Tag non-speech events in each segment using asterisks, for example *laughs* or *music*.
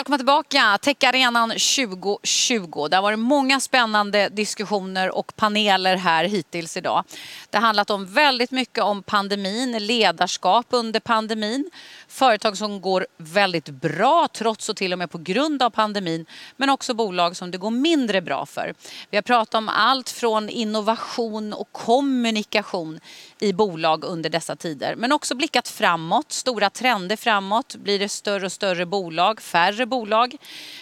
Välkomna tillbaka. Techarenan 2020. Det har varit många spännande diskussioner och paneler här hittills idag. Det har handlat om väldigt mycket om pandemin, ledarskap under pandemin, företag som går väldigt bra trots och till och med på grund av pandemin, men också bolag som det går mindre bra för. Vi har pratat om allt från innovation och kommunikation i bolag under dessa tider, men också blickat framåt, stora trender framåt. Blir det större och större bolag, färre bolag?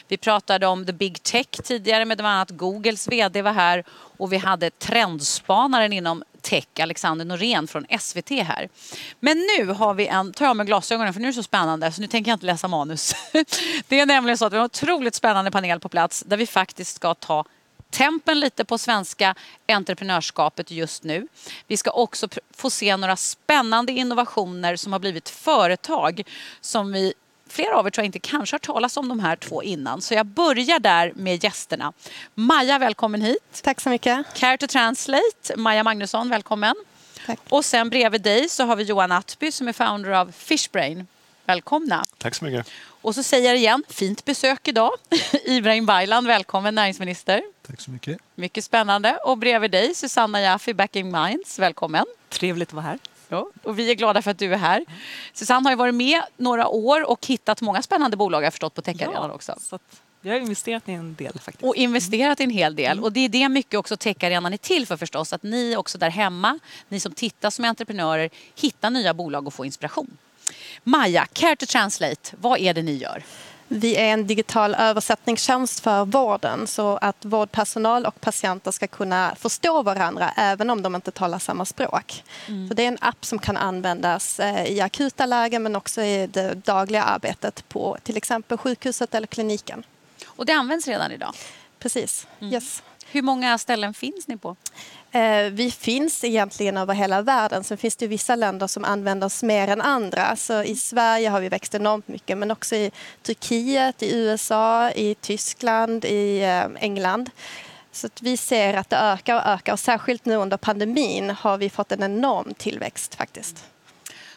Vi pratade om the big tech tidigare med bland annat Googles VD var här och vi hade trendspanaren inom tech, Alexander Norén från SVT här. Men nu har vi en, tar jag med glasögonen för nu är det så spännande så nu tänker jag inte läsa manus. *laughs* Det är nämligen så att vi har en otroligt spännande panel på plats där vi faktiskt ska ta tempen lite på svenska entreprenörskapet just nu. Vi ska också få se några spännande innovationer som har blivit företag som vi flera av er tror jag inte kanske har talat om de här två innan. Så jag börjar där med gästerna. Maja, välkommen hit. Tack så mycket. Care to Translate, Maja Magnusson, välkommen. Tack. Och sen bredvid dig så har vi Johan Attby som är founder av Fishbrain. Välkomna. Tack så mycket. Och så säger jag igen, fint besök idag. *laughs* Ibrahim Baylan, välkommen näringsminister. Tack så mycket. Mycket spännande. Och bredvid dig Susanna Jaffi, Backing Minds, välkommen. Trevligt att vara här. Ja, och vi är glada för att du är här. Susanne har ju varit med några år och hittat många spännande bolag jag förstått på Techarenan ja, också. Så att vi har investerat i en del faktiskt. Och investerat i en hel del. Mm. Och det är det mycket också Techarenan är till för förstås. Att ni också där hemma, ni som tittar som entreprenörer, hittar nya bolag och får inspiration. Maja, Care to Translate, vad är det ni gör? Vi är en digital översättningstjänst för vården så att vårdpersonal och patienter ska kunna förstå varandra även om de inte talar samma språk. Mm. Så det är en app som kan användas eh, i akuta lägen men också i det dagliga arbetet på till exempel sjukhuset eller kliniken. Och det används redan idag? Precis. Mm. Yes. Hur många ställen finns ni på? Eh, vi finns egentligen över hela världen. Sen finns det vissa länder som använder oss mer än andra. Så I Sverige har vi växt enormt mycket, men också i Turkiet, i USA, i Tyskland, i eh, England. Så vi ser att det ökar och ökar. Och särskilt nu under pandemin har vi fått en enorm tillväxt faktiskt.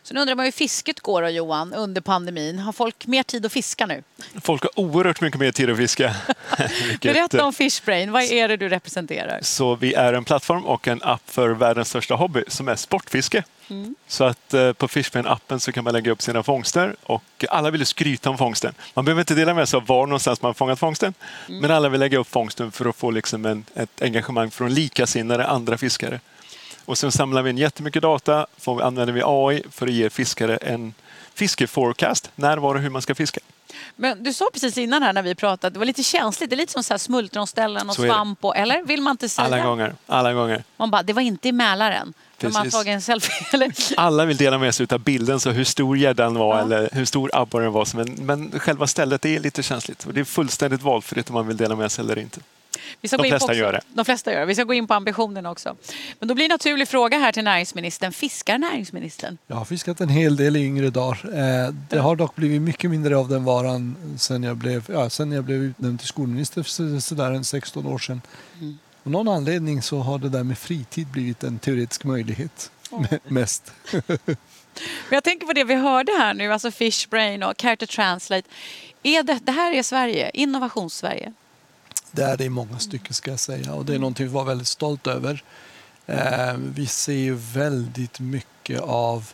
Så nu undrar man hur fisket går då, Johan, under pandemin. Har folk mer tid att fiska nu? Folk har oerhört mycket mer tid att fiska. *laughs* Berätta om Fishbrain. Vad är det du representerar? Så vi är en plattform och en app för världens största hobby som är sportfiske. Mm. Så att eh, på Fishbrain-appen så kan man lägga upp sina fångster och alla vill skryta om fångsten. Man behöver inte dela med sig av var någonstans man fångat fångsten. Mm. Men alla vill lägga upp fångsten för att få liksom en, ett engagemang från likasinnade andra fiskare. Och sen samlar vi in jättemycket data, får, använder vi AI för att ge fiskare en fiskeforecast, när, var och hur man ska fiska. Men du sa precis innan här när vi pratade, det var lite känsligt, det är lite som så här smultronställen och svamp, och, eller vill man inte säga? Alla gånger, alla gånger. Man bara, det var inte i Mälaren. Precis. Man tagit en selfie. *laughs* Eller? Alla vill dela med sig av bilden, så hur stor gäddan var ja. eller hur stor abborren var. Men, men själva stället är lite känsligt. Det är fullständigt valfritt om man vill dela med sig eller inte. Vi ska de flesta också, gör det. De flesta gör det. Vi ska gå in på ambitionen också. Men då blir en naturlig fråga här till näringsministern. Fiskar näringsministern? Jag har fiskat en hel del i yngre dagar. Eh, det har dock blivit mycket mindre av den varan sen jag blev, ja, sen jag blev utnämnd till skolminister för sådär en 16 år sedan. Mm. Av någon anledning så har det där med fritid blivit en teoretisk möjlighet. Oh. Mest. *laughs* Men jag tänker på det vi hörde här nu, alltså Fishbrain och Care to Translate. Är det, det här är Sverige, innovationssverige. Det är det i många stycken ska jag säga och det är någonting vi var väldigt stolt över. Eh, vi ser ju väldigt mycket av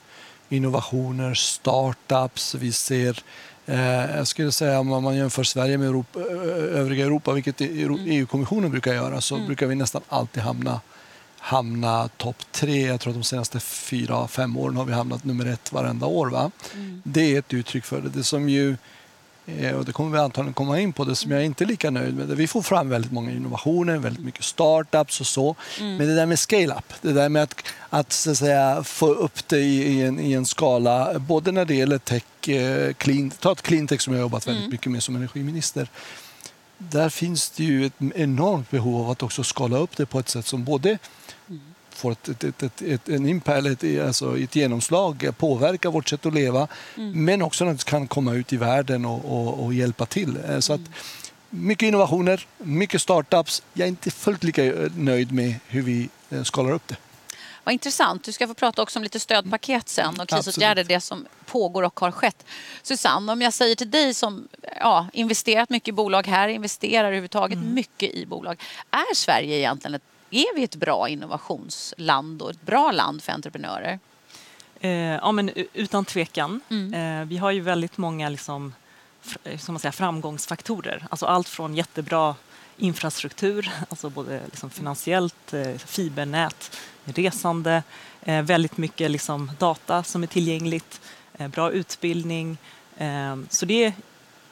innovationer, startups. Vi ser, eh, jag skulle säga om man jämför Sverige med Europa, övriga Europa, vilket EU-kommissionen mm. brukar göra, så mm. brukar vi nästan alltid hamna hamna topp tre. Jag tror att de senaste fyra, fem åren har vi hamnat nummer ett varenda år. Va? Mm. Det är ett uttryck för det. Det som ju och det kommer vi antagligen komma in på, det som jag inte är lika nöjd med. Vi får fram väldigt många innovationer, väldigt mycket startups och så. Mm. Men det där med scale-up, det där med att, att, så att säga, få upp det i, i, en, i en skala, både när det gäller tech, eh, clean, ta ett cleantech som jag jobbat väldigt mm. mycket med som energiminister. Där finns det ju ett enormt behov av att också skala upp det på ett sätt som både får ett, ett, ett, ett, en impact, ett, alltså ett genomslag, påverkar vårt sätt att leva mm. men också kan komma ut i världen och, och, och hjälpa till. Eh, så att, mycket innovationer, mycket startups. Jag är inte fullt lika nöjd med hur vi eh, skalar upp det. Vad intressant. Du ska få prata också om lite stödpaket sen och krisåtgärder, det som pågår och har skett. Susanne, om jag säger till dig som ja, investerat mycket i bolag här, investerar överhuvudtaget mm. mycket i bolag. Är Sverige egentligen ett, är vi ett bra innovationsland och ett bra land för entreprenörer? Eh, ja, men utan tvekan. Mm. Eh, vi har ju väldigt många liksom, eh, som man säger, framgångsfaktorer. Alltså allt från jättebra infrastruktur, *laughs* alltså både liksom finansiellt, eh, fibernät, resande, eh, väldigt mycket liksom data som är tillgängligt, eh, bra utbildning. Så det är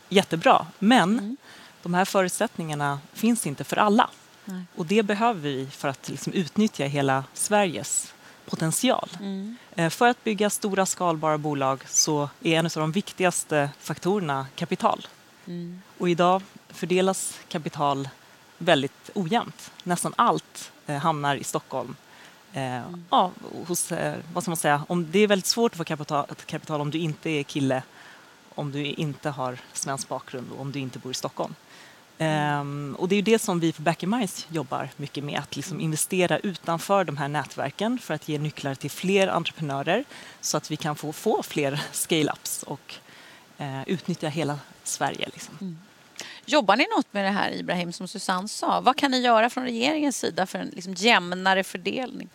jättebra. Men mm. de här förutsättningarna finns inte för alla. Nej. Och det behöver vi för att liksom utnyttja hela Sveriges potential. Mm. För att bygga stora skalbara bolag så är en av de viktigaste faktorerna kapital. Mm. Och idag fördelas kapital väldigt ojämnt. Nästan allt eh, hamnar i Stockholm. Eh, mm. ja, hos, eh, vad ska man säga, om, det är väldigt svårt att få kapital, kapital om du inte är kille, om du inte har svensk bakgrund och om du inte bor i Stockholm. Um, och det är ju det som vi på Back Minds jobbar mycket med, att liksom investera utanför de här nätverken för att ge nycklar till fler entreprenörer så att vi kan få, få fler scale-ups och uh, utnyttja hela Sverige. Liksom. Mm. Jobbar ni något med det här Ibrahim som Susanne sa? Vad kan ni göra från regeringens sida för en liksom jämnare fördelning?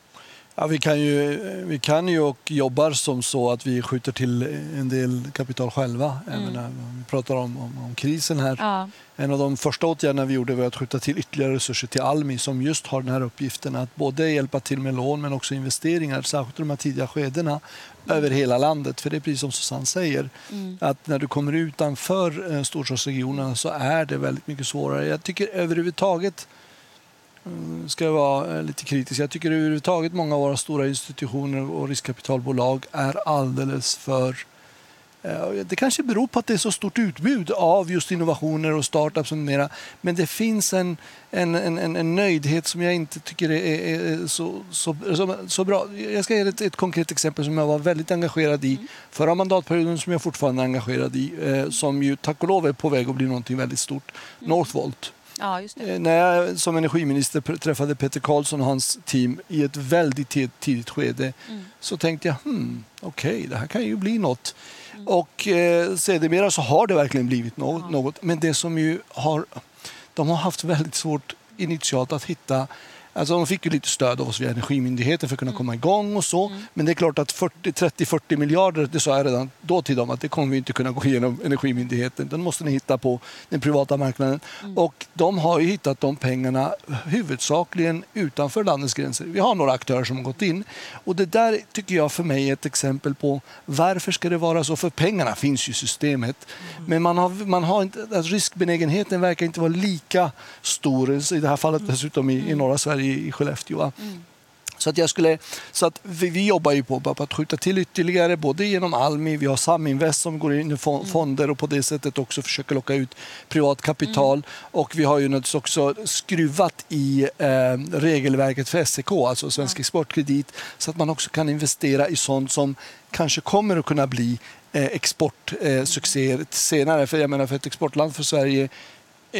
Ja, vi, kan ju, vi kan ju och jobbar som så att vi skjuter till en del kapital själva. Mm. Även vi pratar om, om, om krisen här. Ja. En av de första åtgärderna vi gjorde var att skjuta till ytterligare resurser till Almi som just har den här uppgiften att både hjälpa till med lån men också investeringar, särskilt i de här tidiga skedena mm. över hela landet. För det är precis som Susanne säger, mm. att när du kommer utanför eh, storstadsregionerna så är det väldigt mycket svårare. Jag tycker överhuvudtaget Eh, ska jag vara eh, lite kritisk. Jag tycker överhuvudtaget många av våra stora institutioner och riskkapitalbolag är alldeles för eh, det kanske beror på att det är så stort utbud av just innovationer och startups och mera. Men det finns en, en, en, en nöjdhet som jag inte tycker är, är så, så, så, så, bra. Jag ska ge ett, ett konkret exempel som jag var väldigt engagerad i förra mandatperioden som jag fortfarande är engagerad i. Som ju tack och lov är på väg att bli någonting väldigt stort. Mm. Northvolt. Ja, eh, När jag som energiminister träffade Peter Karlsson och hans team i ett väldigt tidigt skede mm. så tänkte jag, hmm, okej, okay, det här kan ju bli något. Mm. Och eh, sedermera så har det verkligen blivit något, ja. något. Men det som ju har, de har haft väldigt svårt initialt att hitta Alltså de fick ju lite stöd av oss via Energimyndigheten för att kunna mm. komma igång och så. Mm. Men det är klart att 30-40 miljarder, det sa jag redan då till dem, att det kommer vi inte kunna gå igenom Energimyndigheten. Den måste ni hitta på den privata marknaden. Mm. Och de har ju hittat de pengarna huvudsakligen utanför landets gränser. Vi har några aktörer som har gått in. Och det där tycker jag för mig är ett exempel på varför ska det vara så? För pengarna finns ju i systemet. Mm. Men man har, man har inte, alltså riskbenägenheten verkar inte vara lika stor, i det här fallet mm. dessutom i, i norra Sverige i, i Skellefteå. Mm. Så att jag skulle, så att vi, vi jobbar ju på, på, att skjuta till ytterligare, både genom Almi, vi har Saminvest som går in i mm. fonder och på det sättet också försöker locka ut privat kapital. Mm. Och vi har ju naturligtvis också skruvat i eh, regelverket för SEK, alltså Svensk mm. Exportkredit, så att man också kan investera i sånt som kanske kommer att kunna bli eh, exportsuccéer eh, senare. För jag menar, för ett exportland för Sverige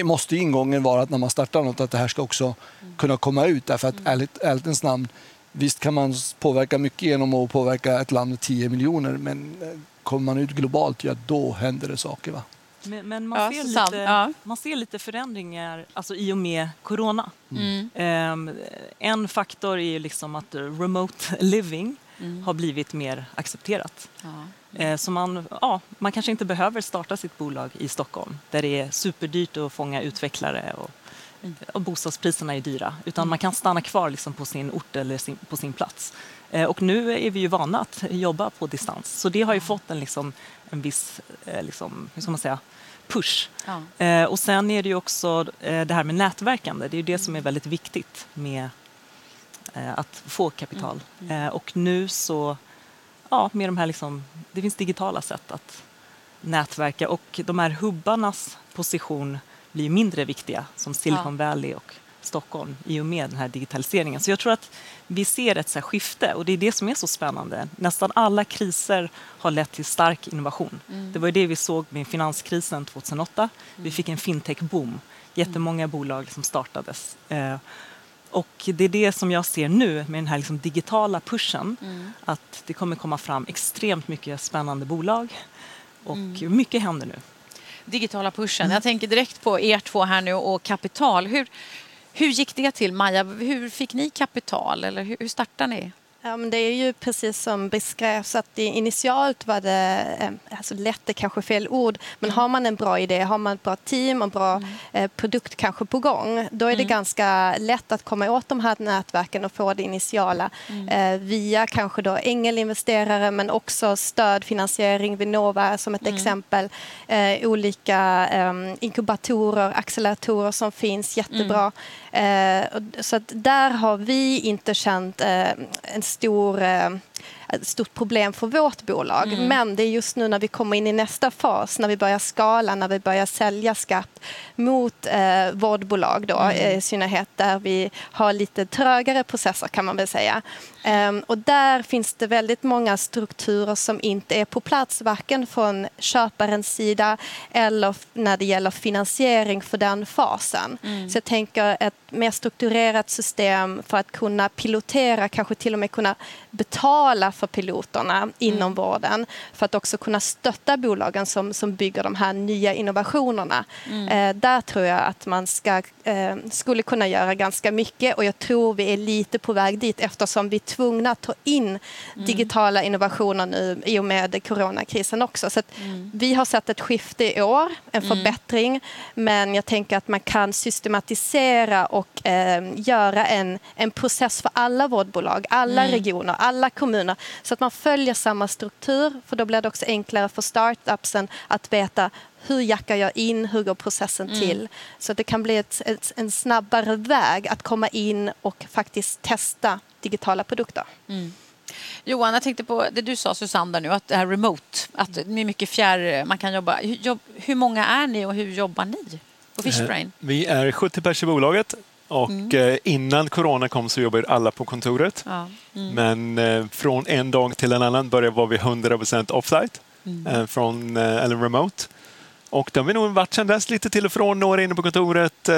måste ingången vara att när man startar något att det här ska också kunna komma ut. Därför att mm. ärligt, ärligtens namn, visst kan man påverka mycket genom att påverka ett land med 10 miljoner men eh, kommer man ut globalt, ja då händer det saker. Va? Men, men man, ja, ser lite, ja. man ser lite förändringar alltså, i och med corona. Mm. Um, en faktor är liksom att remote living mm. har blivit mer accepterat. Ja. Eh, så man, ja, man kanske inte behöver starta sitt bolag i Stockholm där det är superdyrt att fånga utvecklare och, mm. och bostadspriserna är dyra. Utan man kan stanna kvar liksom på sin ort eller sin, på sin plats. Eh, och nu är vi ju vana att jobba på distans så det har ju fått en, liksom, en viss eh, liksom, hur ska man säga, push. Ja. Och sen är det ju också det här med nätverkande. Det är ju det som är väldigt viktigt med att få kapital. Mm. Mm. Och nu så ja, med de här liksom, det finns digitala sätt att nätverka och de här hubbarnas position blir mindre viktiga som Silicon ja. Valley och Stockholm i och med den här digitaliseringen. Så jag tror att vi ser ett så skifte och det är det som är så spännande. Nästan alla kriser har lett till stark innovation. Mm. Det var det vi såg med finanskrisen 2008. Mm. Vi fick en fintech-boom. Jättemånga bolag som startades. Och det är det som jag ser nu med den här liksom digitala pushen. Mm. Att det kommer komma fram extremt mycket spännande bolag och mm. mycket händer nu. Digitala pushen. Mm. Jag tänker direkt på er två här nu och kapital. Hur, hur gick det till Maja? Hur fick ni kapital eller hur, hur startade ni? Ja, men det är ju precis som beskrevs att initialt var det, eh, alltså lätt är kanske fel ord, men har man en bra idé, har man ett bra team och bra mm. eh, produkt kanske på gång, då är det mm. ganska lätt att komma åt de här nätverken och få det initiala mm. eh, via kanske då ängelinvesterare men också stödfinansiering, Vinnova som ett mm. exempel, olika eh, inkubatorer, acceleratorer som finns, jättebra. Mm. Så att där har vi inte känt en stor eh, ett stort problem för vårt bolag. Mm. Men det är just nu när vi kommer in i nästa fas, när vi börjar skala, när vi börjar sälja skatt mot eh, vårdbolag då, mm. i synnerhet där vi har lite trögare processer kan man väl säga. Um, och där finns det väldigt många strukturer som inte är på plats, varken från köparens sida eller när det gäller finansiering för den fasen. Mm. Så jag tänker ett mer strukturerat system för att kunna pilotera, kanske till och med kunna betala för piloterna inom mm. vården för att också kunna stötta bolagen som, som bygger de här nya innovationerna. Mm. Eh, där tror jag att man ska, eh, skulle kunna göra ganska mycket och jag tror vi är lite på väg dit eftersom vi tvungna att ta in mm. digitala innovationer nu i och med coronakrisen också. Så mm. Vi har sett ett skifte i år, en mm. förbättring, men jag tänker att man kan systematisera och eh, göra en, en process för alla vårdbolag, alla mm. regioner, alla kommuner så att man följer samma struktur för då blir det också enklare för startupsen att veta hur jackar jag in, hur går processen mm. till? Så det kan bli ett, ett, en snabbare väg att komma in och faktiskt testa digitala produkter. Mm. Johan, jag tänkte på det du sa Susanne nu, att det här remote, att det är mycket fjärr, man kan jobba. Hur, många är ni och hur jobbar ni på Fishbrain? Eh, vi är 70 personer i bolaget och mm. Eh, innan corona kom så jobbade alla på kontoret. Ja. Mm. Men eh, från en dag till en annan började var vi 100% offsite, mm. från, eller remote. Och det har vi nog varit sedan dess, lite till och från, några inne på kontoret.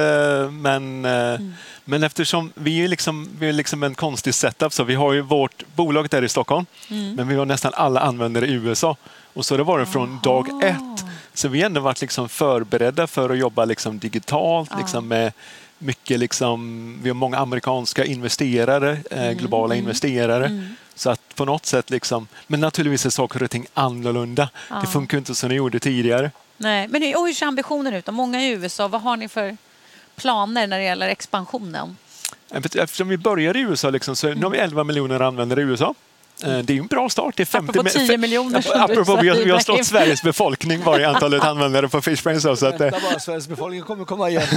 Men, mm. men eftersom vi är, liksom, vi är liksom en konstig setup så vi har ju vårt bolag där i Stockholm, mm. men vi har nästan alla användare i USA. Och så har det varit från Aha. dag ett. Så vi har ändå varit liksom förberedda för att jobba liksom digitalt, ja. liksom med mycket liksom, vi har många amerikanska investerare, eh, mm, globala investerare. Mm. Så att på något sätt, liksom, men naturligtvis är saker och ting annorlunda. Ja. Det funkar inte som det gjorde tidigare. Nej, men hur ser ambitionen ut? Många i USA, vad har ni för planer när det gäller expansionen? Eftersom vi började i USA, liksom, så nu har vi 11 miljoner användare i USA. Eh, det är en bra start. Det är 50 apropå 10 miljoner. Apropå, vi har, vi har slått Sveriges befolkning var i antalet användare på Fishbrain. Så, att, Vänta bara, Sveriges befolkning kommer komma igen. *laughs*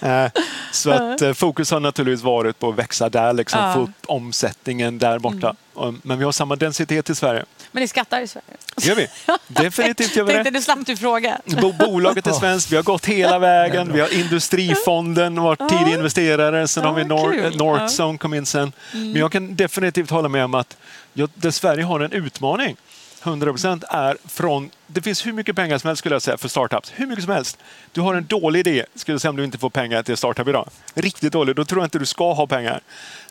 Eh, så att eh, fokus har naturligtvis varit på att växa där, liksom, ja. få upp omsättningen där borta. Mm. Men vi har samma densitet i Sverige. Men ni skattar i Sverige? Det gör vi. *laughs* Definitivt gör vi det. Tänkte, nu slapp du fråga. Bolaget är svenskt, vi har gått hela vägen. Vi har Industrifonden, varit tidig investerare. Sen har vi Nor Northzone kom in sen. Mm. Men jag kan definitivt hålla med om att Sverige har en utmaning 100 procent är från... Det finns hur mycket pengar som helst skulle jag säga för startups. Hur mycket som helst. Du har en dålig idé, skulle jag säga om du inte får pengar till startup idag. Riktigt dålig, då tror jag inte du ska ha pengar.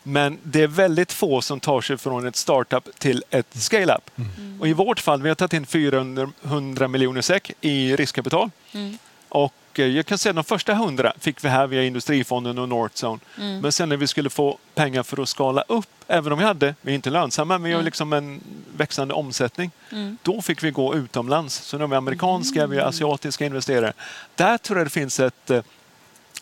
Men det är väldigt få som tar sig från ett startup till ett scale-up. Mm. Och i vårt fall, vi har tagit in 400 miljoner SEK i riskkapital. Mm. Och eh, jag kan säga att de första hundra fick vi här via Industrifonden och Northzone. Mm. Men sen när vi skulle få pengar för att skala upp, även om vi hade, vi är inte lönsamma, men vi har mm. liksom en växande omsättning. Mm. Då fick vi gå utomlands. Så nu har vi amerikanska, vi har asiatiska investerare. Där tror jag det finns ett eh,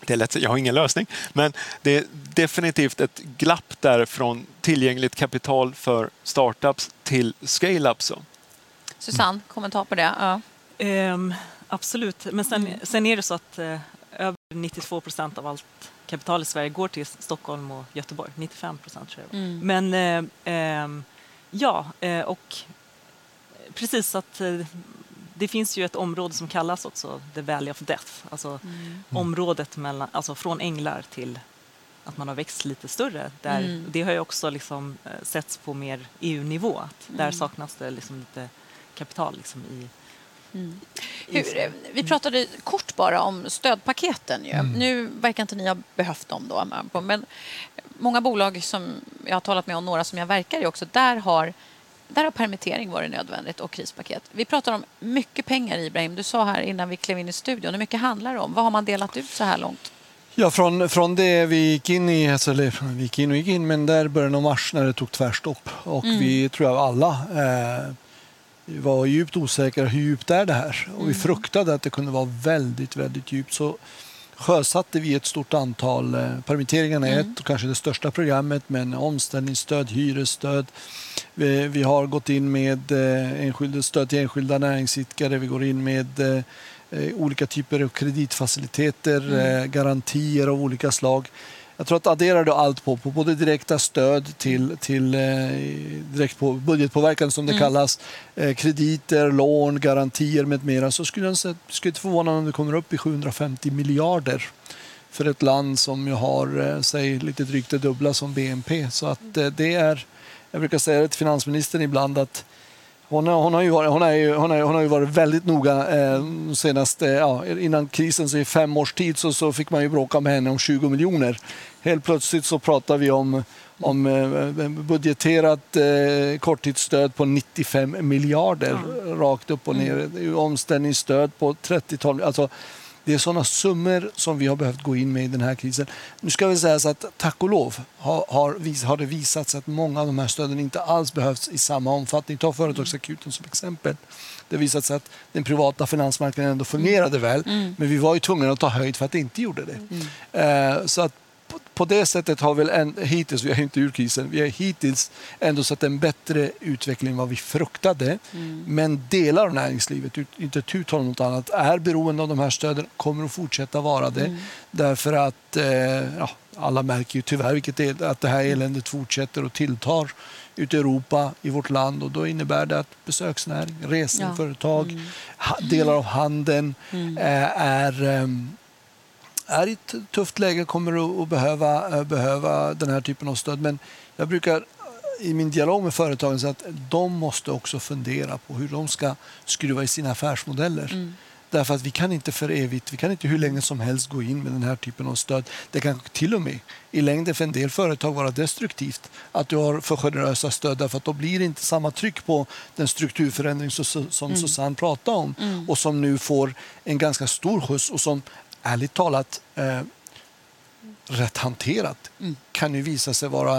det är lätt, jag har ingen lösning, men det är definitivt ett glapp där från tillgängligt kapital för startups till scale-ups. Susanne, kommentar på det? Ja. Um, absolut, men sen, mm. sen är det så att uh, över 92 procent av allt kapital i Sverige går till Stockholm och Göteborg. 95 procent tror jag. Mm. Men uh, um, ja, uh, och precis att det finns ju ett område som kallas också The Valley of Death, alltså mm. området mellan, alltså från änglar till att man har växt lite större. Där, mm. Det har ju också liksom, eh, setts på mer EU-nivå. Mm. Där saknas det liksom lite kapital liksom i, Mm. Hur, vi pratade kort bara om stödpaketen. Ju. Mm. Nu verkar inte ni ha behövt dem. Då, men många bolag som jag har talat med och några som jag verkar i också, där har, där har permittering varit nödvändigt och krispaket. Vi pratar om mycket pengar, Ibrahim. Du sa här innan vi klev in i studion. Hur mycket handlar det om? Vad har man delat ut så här långt? Ja, från, från det vi gick in i, alltså, eller vi gick in och gick in, men där början av mars när det tog tvärstopp och Mm. vi tror jag alla eh, var djupt osäkra hur djupt är det här och vi fruktade att det kunde vara väldigt, väldigt djupt. Så sjösatte vi ett stort antal, eh, permitteringarna är ett och kanske det största programmet men omställningsstöd, hyresstöd. Vi, vi har gått in med eh, enskilda, stöd till enskilda näringsidkare, vi går in med eh, olika typer av kreditfaciliteter, eh, garantier av olika slag. Jag tror att adderar du allt på, på både direkta stöd till, till eh, direkt på budgetpåverkan som det kallas, eh, krediter, lån, garantier med mera så skulle jag säga- skulle inte förvåna mig om det kommer upp i 750 miljarder för ett land som ju har, eh, säg, lite drygt det dubbla som BNP. Så att eh, det är, jag brukar säga det till finansministern ibland att hon har, hon, har ju varit, hon, är ju, hon, har, hon har ju varit väldigt noga eh, de senaste, ja, innan krisen så i fem års tid så, så fick man ju bråka med henne om 20 miljoner. Helt plötsligt så pratar vi om, om eh, budgeterat eh, korttidsstöd på 95 miljarder rakt upp och ner. Är Omställningsstöd på 30-tal. Alltså, det är sådana summor som vi har behövt gå in med i den här krisen. Nu ska vi säga så att tack och lov har, har, har det visat sig att många av de här stöden inte alls behövs i samma omfattning. Ta företagsakuten som exempel. Det visat sig att den privata finansmarknaden ändå fungerade väl, men vi var ju tvungna att ta höjd för att det inte gjorde det. Eh, så att på, det sättet har väl en, hittills, vi är inte ur krisen, vi har hittills ändå sett en bättre utveckling än vad vi fruktade. Men delar av näringslivet, inte tu tal om något annat, är beroende av de här stöden, kommer att fortsätta vara det. Därför att eh, ja, alla märker ju tyvärr vilket är, att det här eländet fortsätter och tilltar ute i Europa, i vårt land. Och då innebär det att besöksnäring, reseföretag, ha, delar av handeln eh, är ehm, är i ett tufft läge kommer att behöva, eh, behöva den här typen av stöd. Men jag brukar i min dialog med företagen säga att de måste också fundera på hur de ska skruva i sina affärsmodeller. Därför att vi kan inte för evigt, vi kan inte hur länge som helst gå in med den här typen av stöd. Det kan till och med i längden för en del företag vara destruktivt att du har för generösa stöd därför att då blir det inte samma tryck på den strukturförändring som, som Susanne pratade om och som nu får en ganska stor skjuts och som ärligt talat eh, rätt hanterat kan ju visa sig vara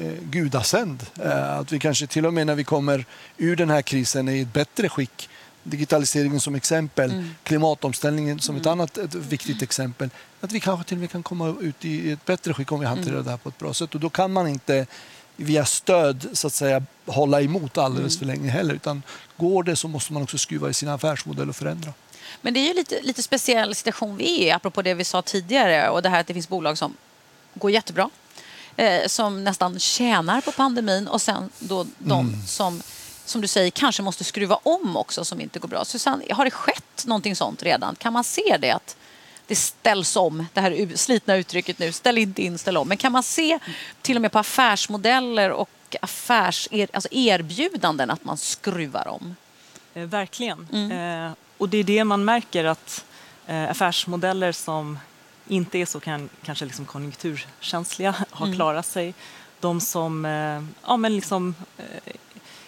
eh, gudasänd. Eh, att vi kanske till och med när vi kommer ur den här krisen är i ett bättre skick. Digitaliseringen som exempel, klimatomställningen som ett annat ett viktigt exempel. Att vi kanske till och med kan komma ut i ett bättre skick om vi hanterar det här på ett bra sätt. Och då kan man inte via stöd så att säga hålla emot alldeles för länge heller. Utan går det så måste man också skruva i sin affärsmodell och förändra. Men det är ju lite, lite speciell situation vi är i, apropå det vi sa tidigare och det här att det finns bolag som går jättebra, eh, som nästan tjänar på pandemin och sen då de som, som du säger, kanske måste skruva om också som inte går bra. Susanne, har det skett någonting sånt redan? Kan man se det att det ställs om, det här slitna uttrycket nu, ställ inte in, ställ om. Men kan man se till och med på affärsmodeller och affärs, alltså erbjudanden att man skruvar om? Eh, verkligen. Mm. Och det är det man märker att eh, affärsmodeller som inte är så kan, kanske liksom konjunkturkänsliga *laughs* har Mm. klarat sig. De som eh, ja, men liksom, eh,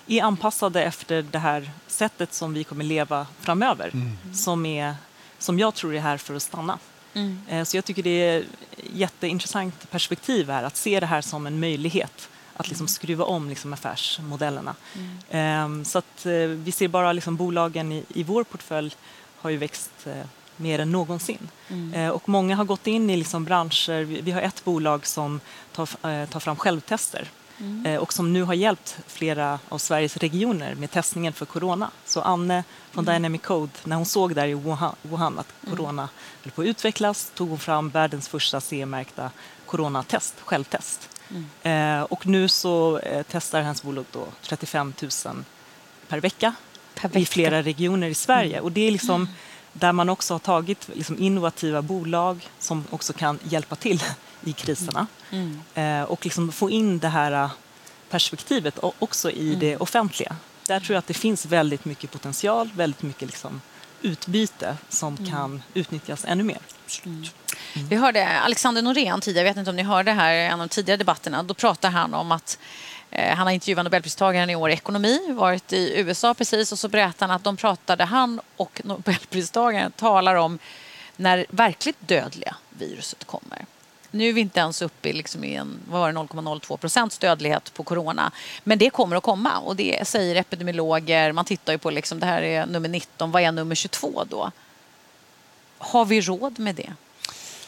är anpassade efter det här sättet som vi kommer leva framöver. Som, är, som jag tror är här för att stanna. Mm. Eh, Så jag tycker det är ett jätteintressant perspektiv här att se det här som en möjlighet att liksom skruva om liksom affärsmodellerna. Ehm, Så att eh, vi ser bara liksom bolagen i, i vår portfölj har ju växt eh, mer än någonsin. Eh, Och många har gått in i liksom branscher, vi har ett bolag som tar, tar fram självtester eh, och som nu har hjälpt flera av Sveriges regioner med testningen för corona. Så Anne från Dynamic Code, när hon såg där i Wuhan, att corona höll på att utvecklas, tog hon fram världens första CE-märkta coronatest, självtest. Eh, och nu så eh, testar hennes bolag då 35 000 per vecka, Per i vecka. flera regioner i Sverige. Och det är liksom där man också har tagit liksom innovativa bolag som också kan hjälpa till i kriserna. Mm. Eh, och liksom få in det här eh, perspektivet också i det offentliga. Där tror jag att det finns väldigt mycket potential, väldigt mycket liksom utbyte som kan utnyttjas ännu mer. Vi hörde Alexander Norén tidigare, jag vet inte om ni hörde här i en av de tidigare debatterna. Då pratade han om att eh, han har intervjuat Nobelpristagaren i år i ekonomi, varit i USA precis och så berättade han att de pratade, han och Nobelpristagaren talar om när verkligt dödliga viruset kommer. Nu är vi inte ens uppe i, liksom i en, vad var det, 0,02 procents dödlighet på corona. Men det kommer att komma och det säger epidemiologer. Man tittar ju på, liksom, det här är nummer 19, vad är nummer 22 då? Har vi råd med det?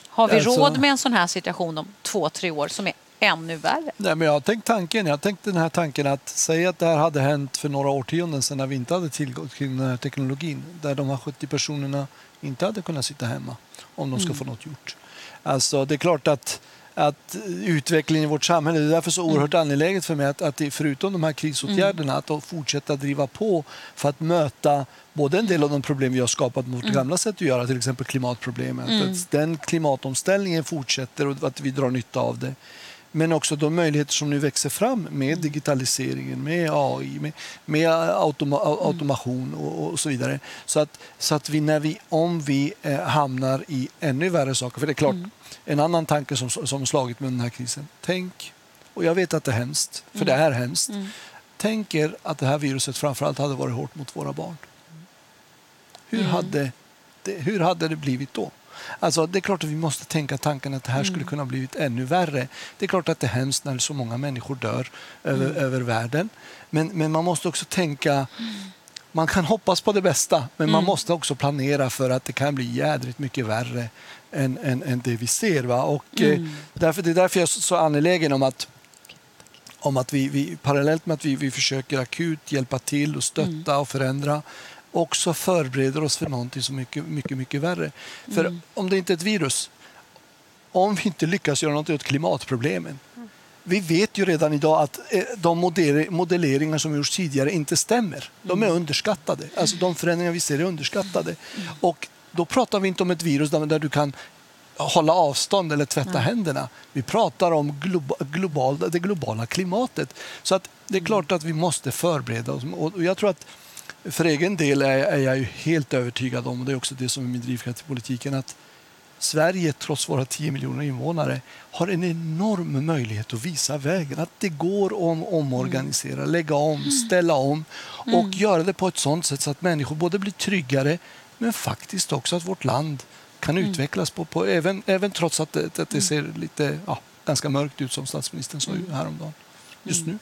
Har vi Alltså- råd med en sån här situation om två, tre år som är ännu värre? Nej, men jag har tänkt tanken. Jag har tänkt den här tanken att säga att det här hade hänt för några årtionden sedan när vi inte hade tillgång till den här teknologin. Där de här 70 personerna inte hade kunnat sitta hemma om de ska få något gjort. Alltså, det är klart att, att utvecklingen i vårt samhälle, det är därför så oerhört angeläget för mig att, att förutom de här krisåtgärderna, att då fortsätta driva på för att möta både en del av de problem vi har skapat med vårt gamla sätt att göra, till exempel klimatproblemet. Att den klimatomställningen fortsätter och att vi drar nytta av det. Men också de möjligheter som nu växer fram med digitaliseringen, med AI, med, med automa, au- automation och, och så vidare. Så att, så att vi, när vi, om vi eh, hamnar i ännu värre saker, för det är klart, en annan tanke som, som slagit med den här krisen. Tänk, och jag vet att det är hemskt, för det är hemskt. Tänk er att det här viruset framförallt hade varit hårt mot våra barn. Hur, hade, det, hur hade det blivit då? Alltså, det är klart att vi måste tänka tanken att det här skulle kunna blivit ännu värre. Det är klart att det är hemskt när så många människor dör över, över världen. Men, men man måste också tänka man kan hoppas på det bästa, men man måste också planera för att det kan bli jädrigt mycket värre än, än, än det vi ser. Va? Och, eh, därför, det är därför jag är så, så angelägen om att om att vi, vi parallellt med att vi, vi försöker akut hjälpa till och stötta och förändra också förbereder oss för någonting som mycket, mycket, mycket värre. För om det inte är ett virus, om vi inte lyckas göra något åt klimatproblemen. Vi vet ju redan idag att eh, de modelleringar som gjorts tidigare inte stämmer. De är underskattade. Alltså de förändringar vi ser är underskattade. Och då pratar vi inte om ett virus där, du kan hålla avstånd eller tvätta händerna. Vi pratar om globa, global, det globala klimatet. Så att det är klart att vi måste förbereda oss. Och jag tror att för egen del är, jag ju helt övertygad om, och det är också det som är min drivkraft i politiken, att Sverige, trots våra 10 miljoner invånare, har en enorm möjlighet att visa vägen. Att det går att omorganisera, lägga om, ställa om och göra det på ett sådant sätt så att människor både blir tryggare men faktiskt också att vårt land kan utvecklas på, på även, även trots att det, att det ser lite ja, ganska mörkt ut som statsministern sa häromdagen. Just nu.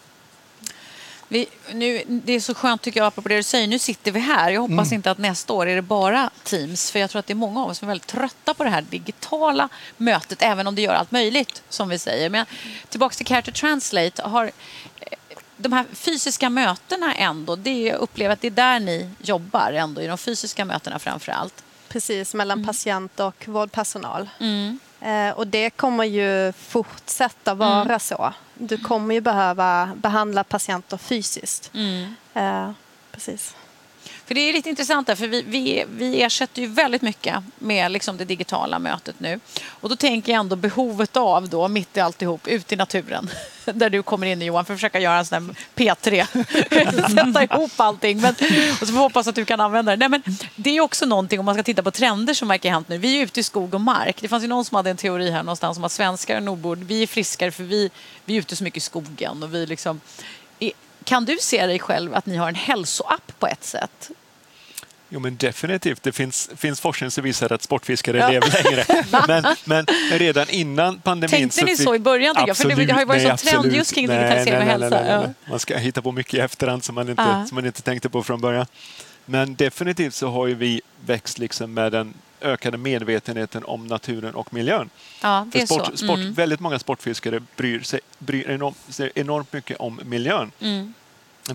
Vi, nu, det är så skönt tycker jag, apropå det du säger. Nu sitter vi här. Jag hoppas inte att nästa år är det bara Teams. För jag tror att det är många av oss som är väldigt trötta på det här digitala mötet. Även om det gör allt möjligt, som vi säger. Men tillbaka till Care to Translate. Har, eh, de här fysiska mötena ändå, det är, jag upplever att det är där ni jobbar ändå. I de fysiska mötena framför allt. Precis, mellan patient och vårdpersonal. Mm. Eh, och det kommer ju fortsätta vara så. Du kommer ju behöva behandla patienter fysiskt. Eh, precis. För det är lite intressant där, för vi, vi, vi ersätter ju väldigt mycket med liksom det digitala mötet nu. Och då tänker jag ändå behovet av, då, mitt i alltihop, ut i naturen. *laughs* Där du kommer in Johan för att försöka göra en sån där P3. *laughs* Sätta ihop allting. Men, och så får vi hoppas att du kan använda det. Nej, men det är också någonting om man ska titta på trender som verkar ha hänt nu. Vi är ute i skog och mark. Det fanns ju någon som hade en teori här någonstans om att svenskar och nordbor, vi är friskare för vi, vi är ute så mycket i skogen. Och vi liksom, kan du se dig själv att ni har en hälsoapp på ett sätt? Jo, men definitivt. Det finns, finns forskning som visar att sportfiskare Ja. lever längre. *laughs* Men, men redan innan pandemin... Tänkte ni så i början, tycker jag? För det Absolut, har ju varit nej, sån trend absolut. just kring digitalisering och hälsa. nej, nej, Ja. Man ska hitta på mycket i efterhand som man inte, Ja. som man inte tänkte på från början. Men definitivt så har ju vi växt liksom med den ökade medvetenheten om naturen och miljön. Ja, det är sport, så. sport, Mm. Väldigt många sportfiskare bryr sig bryr enormt, sig enormt mycket om miljön. Mm.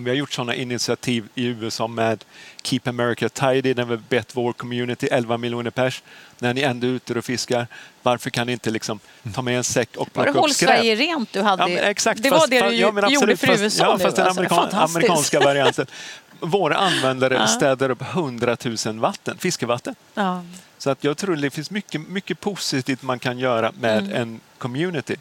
Vi har gjort sådana initiativ i USA med Keep America Tidy, där vi bett vår community, 11 miljoner pers, när ni ändå är ute och fiskar, varför kan ni inte liksom ta med en säck och Var det plocka Håll upp skräp? Sverige rent du hade? Ja, exakt, det var fast- det du fast- ja, men gjorde absolut, för fast- USA Ja, nu. fast den alltså. amerikan, amerikanska varianten. *laughs* Våra användare Ja. städar upp 100 000 vatten, fiskevatten. Ja. Så att jag tror det finns mycket, mycket positivt man kan göra med Mm. en community.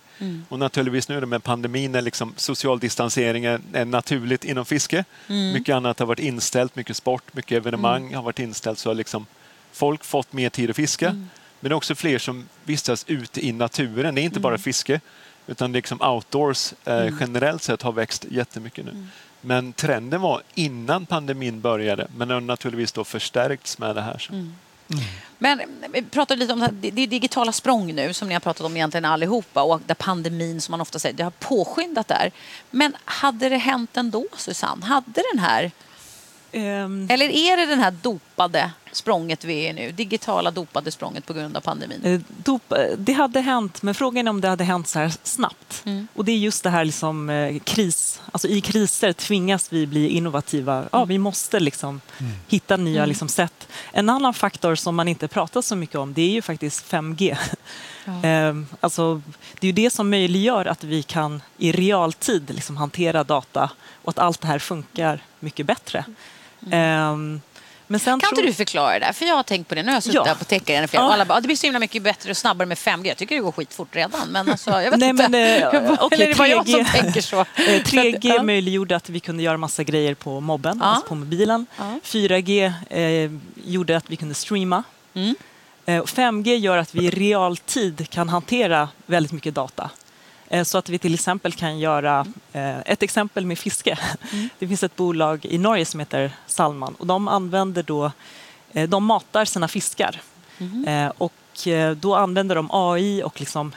Och naturligtvis nu med pandemin när liksom social distansering är, är naturligt inom fiske. Mm. Mycket annat har varit inställt, mycket sport, mycket evenemang har varit inställt. Så har liksom folk fått mer tid att fiska. Mm. Men det är också fler som vistas ute i naturen. Det är inte bara fiske utan liksom outdoors eh, generellt sett har växt jättemycket nu. Men trenden var innan pandemin började men den har naturligtvis då förstärkts med det här. Men eh, vi pratade lite om det, här, det är digitala språng nu som ni har pratat om egentligen allihopa och där pandemin som man ofta säger, det har påskyndat där. Men hade det hänt ändå Susanne? Hade den här, Ehm, eller är det den här dopade språnget vi är nu? Digitala dopade språnget på grund av pandemin? Eh, Dop, eh, det hade hänt, men frågan är om det hade hänt så här snabbt. Mm. Och det är just det här liksom, eh, kris. Alltså I kriser tvingas vi bli innovativa. Ja, vi måste liksom hitta nya liksom, sätt. En annan faktor som man inte pratar så mycket om det är ju faktiskt 5G. *laughs* Eh, alltså, det är ju det som möjliggör att vi kan i realtid liksom, hantera data och att allt det här funkar mycket bättre. Ehm, men sen Kan tror... inte du förklara det där? För jag har tänkt på det. Nu har jag suttit Ja. där på Techaren i flera Ja. alla bara, "Ah, det blir så himla mycket bättre och snabbare med 5G. Jag tycker det går skitfort redan. Men alltså, jag vet Nej, inte. men, eh, *laughs* okej, Eller är det bara jag som 3G. tänker så? Eh, 3G Så att, möjliggjorde att vi kunde göra massa grejer på mobben, Ja. alltså på mobilen. Ja. 4G eh, gjorde att vi kunde streama. Mm. Eh, 5G gör att vi i realtid kan hantera väldigt mycket data. Eh, så att vi till exempel kan göra eh, ett exempel med fiske. Mm. Det finns ett bolag i Norge som heter Salman och de använder då, eh, de matar sina fiskar. Mm. Eh, och då använder de AI och liksom,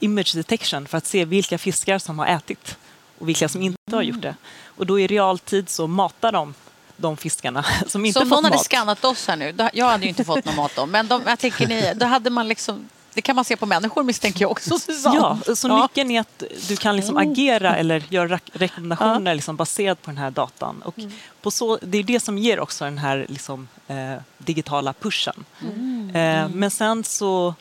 image detection för att se vilka fiskar som har ätit och vilka som inte har gjort det. Och då i realtid så matar de de fiskarna *laughs* som inte Så fått någon hade mat. skannat oss här nu, jag hade ju inte fått någon mat då, men de, jag tänker ni, då hade man liksom, det kan man se på människor misstänker jag också *laughs* Susanne. Ja, så nyckeln är att du kan liksom agera eller göra rekommendationer liksom baserat på den här datan. Och på så, det är det som ger också den här liksom, eh, digitala pushen. Eh, men sen så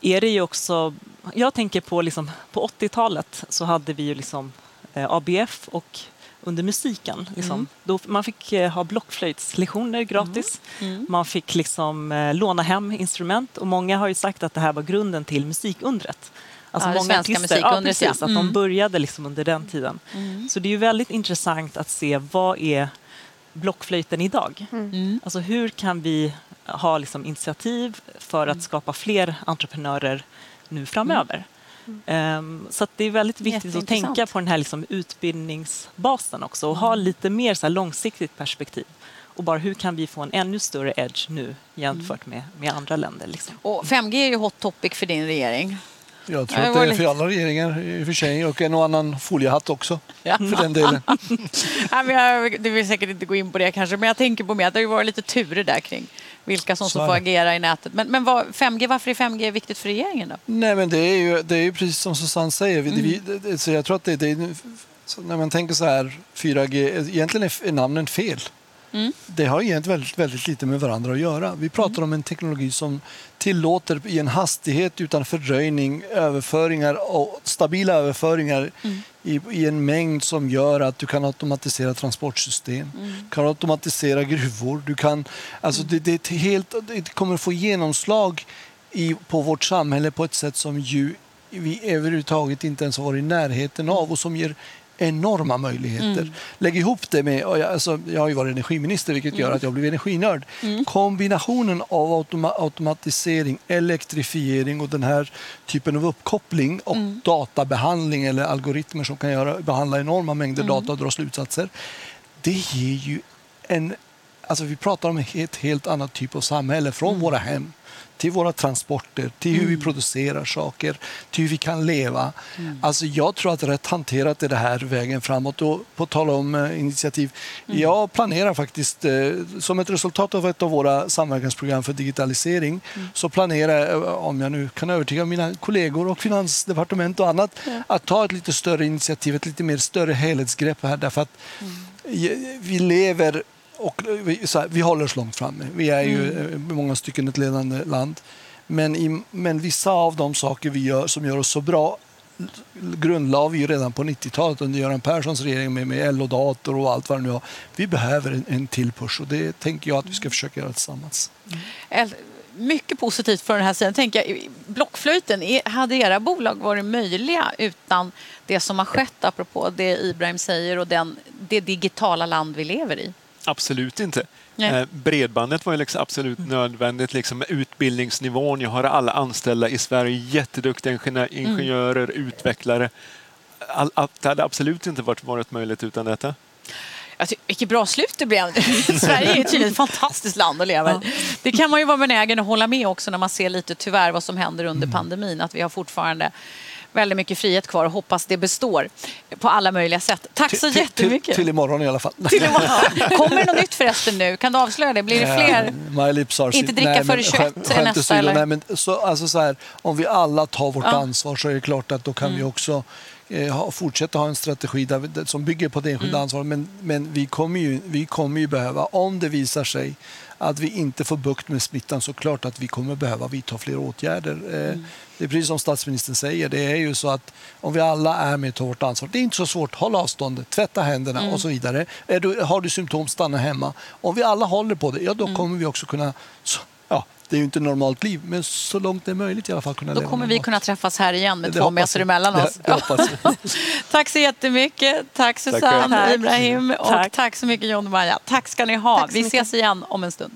är det ju också... Jag tänker på, liksom, på 80-talet så hade vi ju liksom, eh, ABF och under musiken. Liksom, då, man fick eh, ha blockflöjtslektioner gratis. Man fick liksom, eh, låna hem instrument och många har ju sagt att det här var grunden till musikundret. Alltså Ja, många svenska artister, ja, musikundret, precis, ja. att Mm. de började liksom under den tiden. Så det är ju väldigt intressant att se vad är blockflöjten idag? Mm. Alltså hur kan vi ha liksom initiativ för Mm. att skapa fler entreprenörer nu framöver? Ehm, så att det är väldigt viktigt att tänka på den här liksom utbildningsbasen också och ha lite mer så här långsiktigt perspektiv. Och bara hur kan vi få en ännu större edge nu jämfört med, med andra länder? Liksom. Och 5G är ju hot topic för din regering. Jag tror att det är för alla regeringar i och för sig och en och annan foliehatt också Ja. för den delen. *laughs* Nej, men jag, du vill säkert inte gå in på det kanske, men jag tänker på mig att det har ju varit lite turer där kring vilka som, får agera i nätet. Men, men vad, 5G, varför är 5G viktigt för regeringen då? Nej men det är ju, det är ju precis som Susanne säger. Mm. vi, det- det, så jag tror att det, det är, så när man tänker så här 4G, egentligen är namnen fel. Mm. Det har egentligen väldigt, väldigt lite med varandra att göra. Vi pratar Mm. om en teknologi som tillåter i en hastighet utan fördröjning överföringar och stabila överföringar Mm. i, i en mängd som gör att du kan automatisera transportsystem, Mm. kan automatisera gruvor. Du kan, alltså det, det, är helt, det kommer få genomslag i, på vårt samhälle på ett sätt som ju vi överhuvudtaget inte ens har varit i närheten av och som ger enorma möjligheter. Lägg ihop det med, och jag, alltså, jag har ju varit energiminister vilket gör att jag blev energinörd. Kombinationen av automa automatisering, elektrifiering och den här typen av uppkoppling och databehandling eller algoritmer som kan göra, behandla enorma mängder data och dra slutsatser. Det ger ju en... Alltså vi pratar om ett helt annat typ av samhälle från våra hem till våra transporter, till hur vi producerar saker, till hur vi kan leva. Alltså jag tror att rätt hanterat är det här vägen framåt. Och på tal om eh, initiativ, jag planerar faktiskt, eh, som ett resultat av ett av våra samverkansprogram för digitalisering, så planerar jag, eh, om jag nu kan övertyga mina kollegor och finansdepartement och annat, att ta ett lite större initiativ, ett lite mer större helhetsgrepp här. Därför att eh, vi lever och vi, så här, vi håller oss långt framme. Vi är ju eh, i många stycken ett ledande land. Men, i, men vissa av de saker vi gör som gör oss så bra grundlade vi ju redan på 90-talet under Göran Perssons regering med, med LO-dator och allt vad det nu har. Vi behöver en, en till push och det tänker jag att vi ska försöka göra tillsammans. El- mycket positivt för den här sidan. Tänker jag, blockflöjten, hade era bolag varit möjliga utan det som har skett apropå det Ibrahim säger och den, det digitala land vi lever i? Absolut inte. Nej. Eh, Bredbandet var ju liksom absolut nödvändigt liksom med utbildningsnivån. Jag har alla anställda i Sverige, jätteduktiga ingenjö- ingenjörer, utvecklare. All, all, det hade absolut inte varit, varit möjligt utan detta. Tycker, vilket bra slut det blev. *laughs* Sverige är tydligen ett fantastiskt land att leva i. Det kan man ju vara benägen att hålla med också när man ser lite tyvärr vad som händer under pandemin. Att vi har fortfarande väldigt mycket frihet kvar och hoppas det består på alla möjliga sätt. Tack så Till- jättemycket. till, till imorgon i alla fall. *laughs* Till imorgon. Kommer det något nytt förresten nu? Kan du avslöja det? Blir det fler? Eh, My lips are Inte dricka Nej, före men 21 skämt- är skämt nästa, eller? Nej, men så, alltså så här, om vi alla tar vårt Ja. Mm. ansvar så är det klart att då kan vi också eh, fortsätta ha en strategi där, som bygger på det enskilda Mm. ansvaret. Men, men vi, kommer ju, vi kommer ju behöva, om det visar sig att vi inte får bukt med smittan så klart att vi kommer behöva vidta fler åtgärder. Eh, Mm. Det är precis som statsministern säger, det är ju så att om vi alla är med och tar vårt ansvar, det är inte så svårt, håll avståndet, tvätta händerna Mm. och så vidare. Du, har du symptom, stanna hemma. Om vi alla håller på det, ja Mm. då kommer vi också kunna, det är ju inte normalt liv, men så långt det är möjligt i alla fall kunna Då leva kommer vi normalt. kunna träffas här igen med Det två meter emellan Det- oss. *laughs* det hoppas jag. *laughs* tack så jättemycket. Tack Susanne, själv. Ibrahim och Tack. tack så mycket John och Maja. Tack ska ni ha. Tack Vi ses igen om en stund.